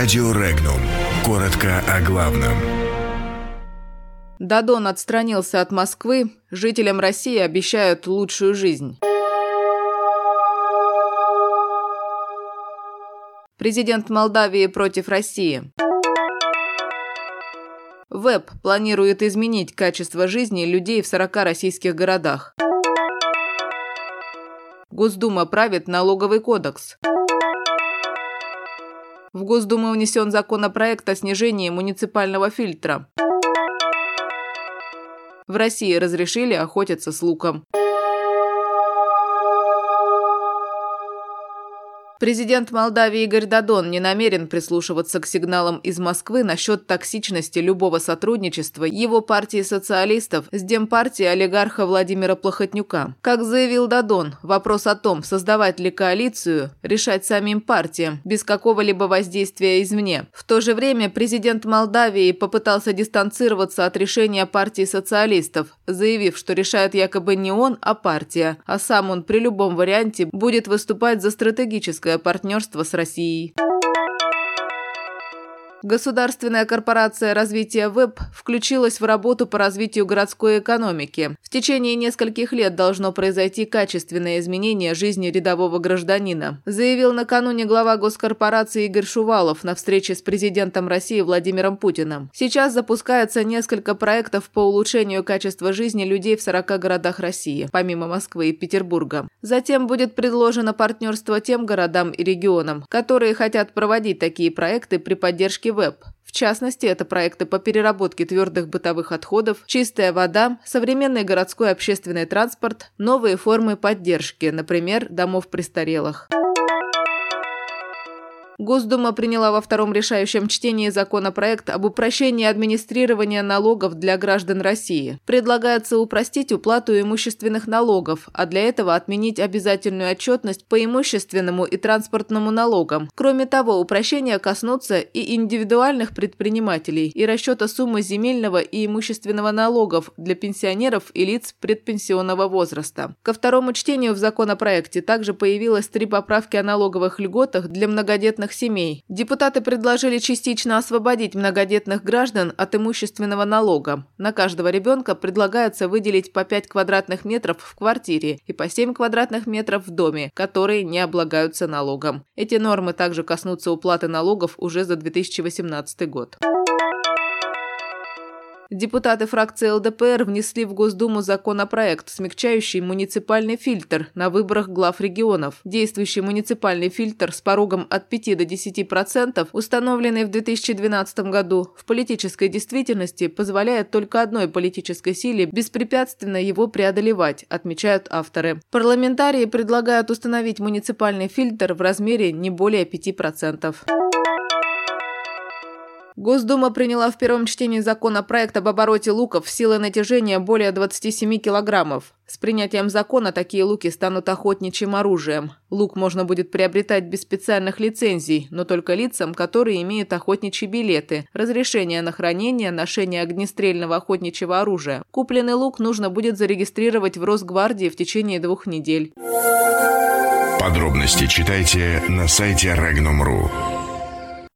Радио Регнум. Коротко о главном. Дадон отстранился от Москвы. Жителям России обещают лучшую жизнь. Президент Молдавии против России. ВЭБ планирует изменить качество жизни людей в 40 российских городах. Госдума правит налоговый кодекс. В Госдуму внесен законопроект о снижении муниципального фильтра. В России разрешили охотиться с луком. Президент Молдавии Игорь Дадон не намерен прислушиваться к сигналам из Москвы насчет токсичности любого сотрудничества его партии социалистов с демпартией олигарха Владимира Плохотнюка. Как заявил Дадон, вопрос о том, создавать ли коалицию, решать самим партиям, без какого-либо воздействия извне. В то же время президент Молдавии попытался дистанцироваться от решения партии социалистов, заявив, что решает якобы не он, а партия, а сам он при любом варианте будет выступать за стратегическое партнерство с Россией. Государственная корпорация развития ВЭБ включилась в работу по развитию городской экономики. В течение нескольких лет должно произойти качественное изменение жизни рядового гражданина, заявил накануне глава госкорпорации Игорь Шувалов на встрече с президентом России Владимиром Путиным. Сейчас запускается несколько проектов по улучшению качества жизни людей в 40 городах России, помимо Москвы и Петербурга. Затем будет предложено партнерство тем городам и регионам, которые хотят проводить такие проекты при поддержке веб. В частности, это проекты по переработке твердых бытовых отходов, чистая вода, современный городской общественный транспорт, новые формы поддержки, например, домов престарелых. Госдума приняла во втором решающем чтении законопроект об упрощении администрирования налогов для граждан России. Предлагается упростить уплату имущественных налогов, а для этого отменить обязательную отчетность по имущественному и транспортному налогам. Кроме того, упрощения коснутся и индивидуальных предпринимателей и расчета суммы земельного и имущественного налогов для пенсионеров и лиц предпенсионного возраста. Ко второму чтению в законопроекте также появилось три поправки о налоговых льготах для многодетных многодетных семей. Депутаты предложили частично освободить многодетных граждан от имущественного налога. На каждого ребенка предлагается выделить по 5 квадратных метров в квартире и по 7 квадратных метров в доме, которые не облагаются налогом. Эти нормы также коснутся уплаты налогов уже за 2018 год. Депутаты фракции ЛДПР внесли в Госдуму законопроект, смягчающий муниципальный фильтр на выборах глав регионов. Действующий муниципальный фильтр с порогом от 5 до 10%, установленный в 2012 году, в политической действительности позволяет только одной политической силе беспрепятственно его преодолевать, отмечают авторы. Парламентарии предлагают установить муниципальный фильтр в размере не более 5%. Госдума приняла в первом чтении законопроект об обороте луков силой натяжения более 27 килограммов. С принятием закона такие луки станут охотничьим оружием. Лук можно будет приобретать без специальных лицензий, но только лицам, которые имеют охотничьи билеты, разрешение на хранение, ношение огнестрельного охотничьего оружия. Купленный лук нужно будет зарегистрировать в Росгвардии в течение двух недель. Подробности читайте на сайте Regnum.ru.